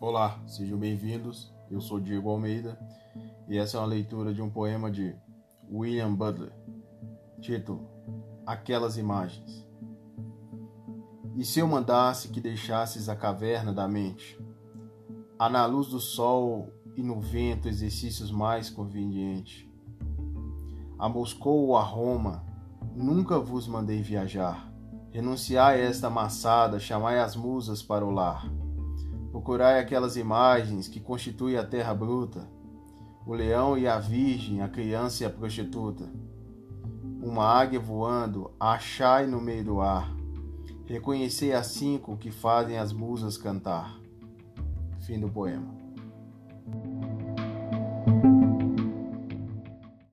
Olá, sejam bem-vindos. Eu sou Diego Almeida e essa é uma leitura de um poema de William Butler. Título: Aquelas imagens. E se eu mandasse que deixasses a caverna da mente, há na luz do sol e no vento exercícios mais convenientes. A Moscou ou a Roma, nunca vos mandei viajar. Renunciai a esta massada, chamai as musas para o lar Procurai aquelas imagens que constituem a terra bruta, o leão e a virgem, a criança e a prostituta. Uma águia voando, achai no meio do ar. Reconhecei as cinco que fazem as musas cantar. Fim do poema.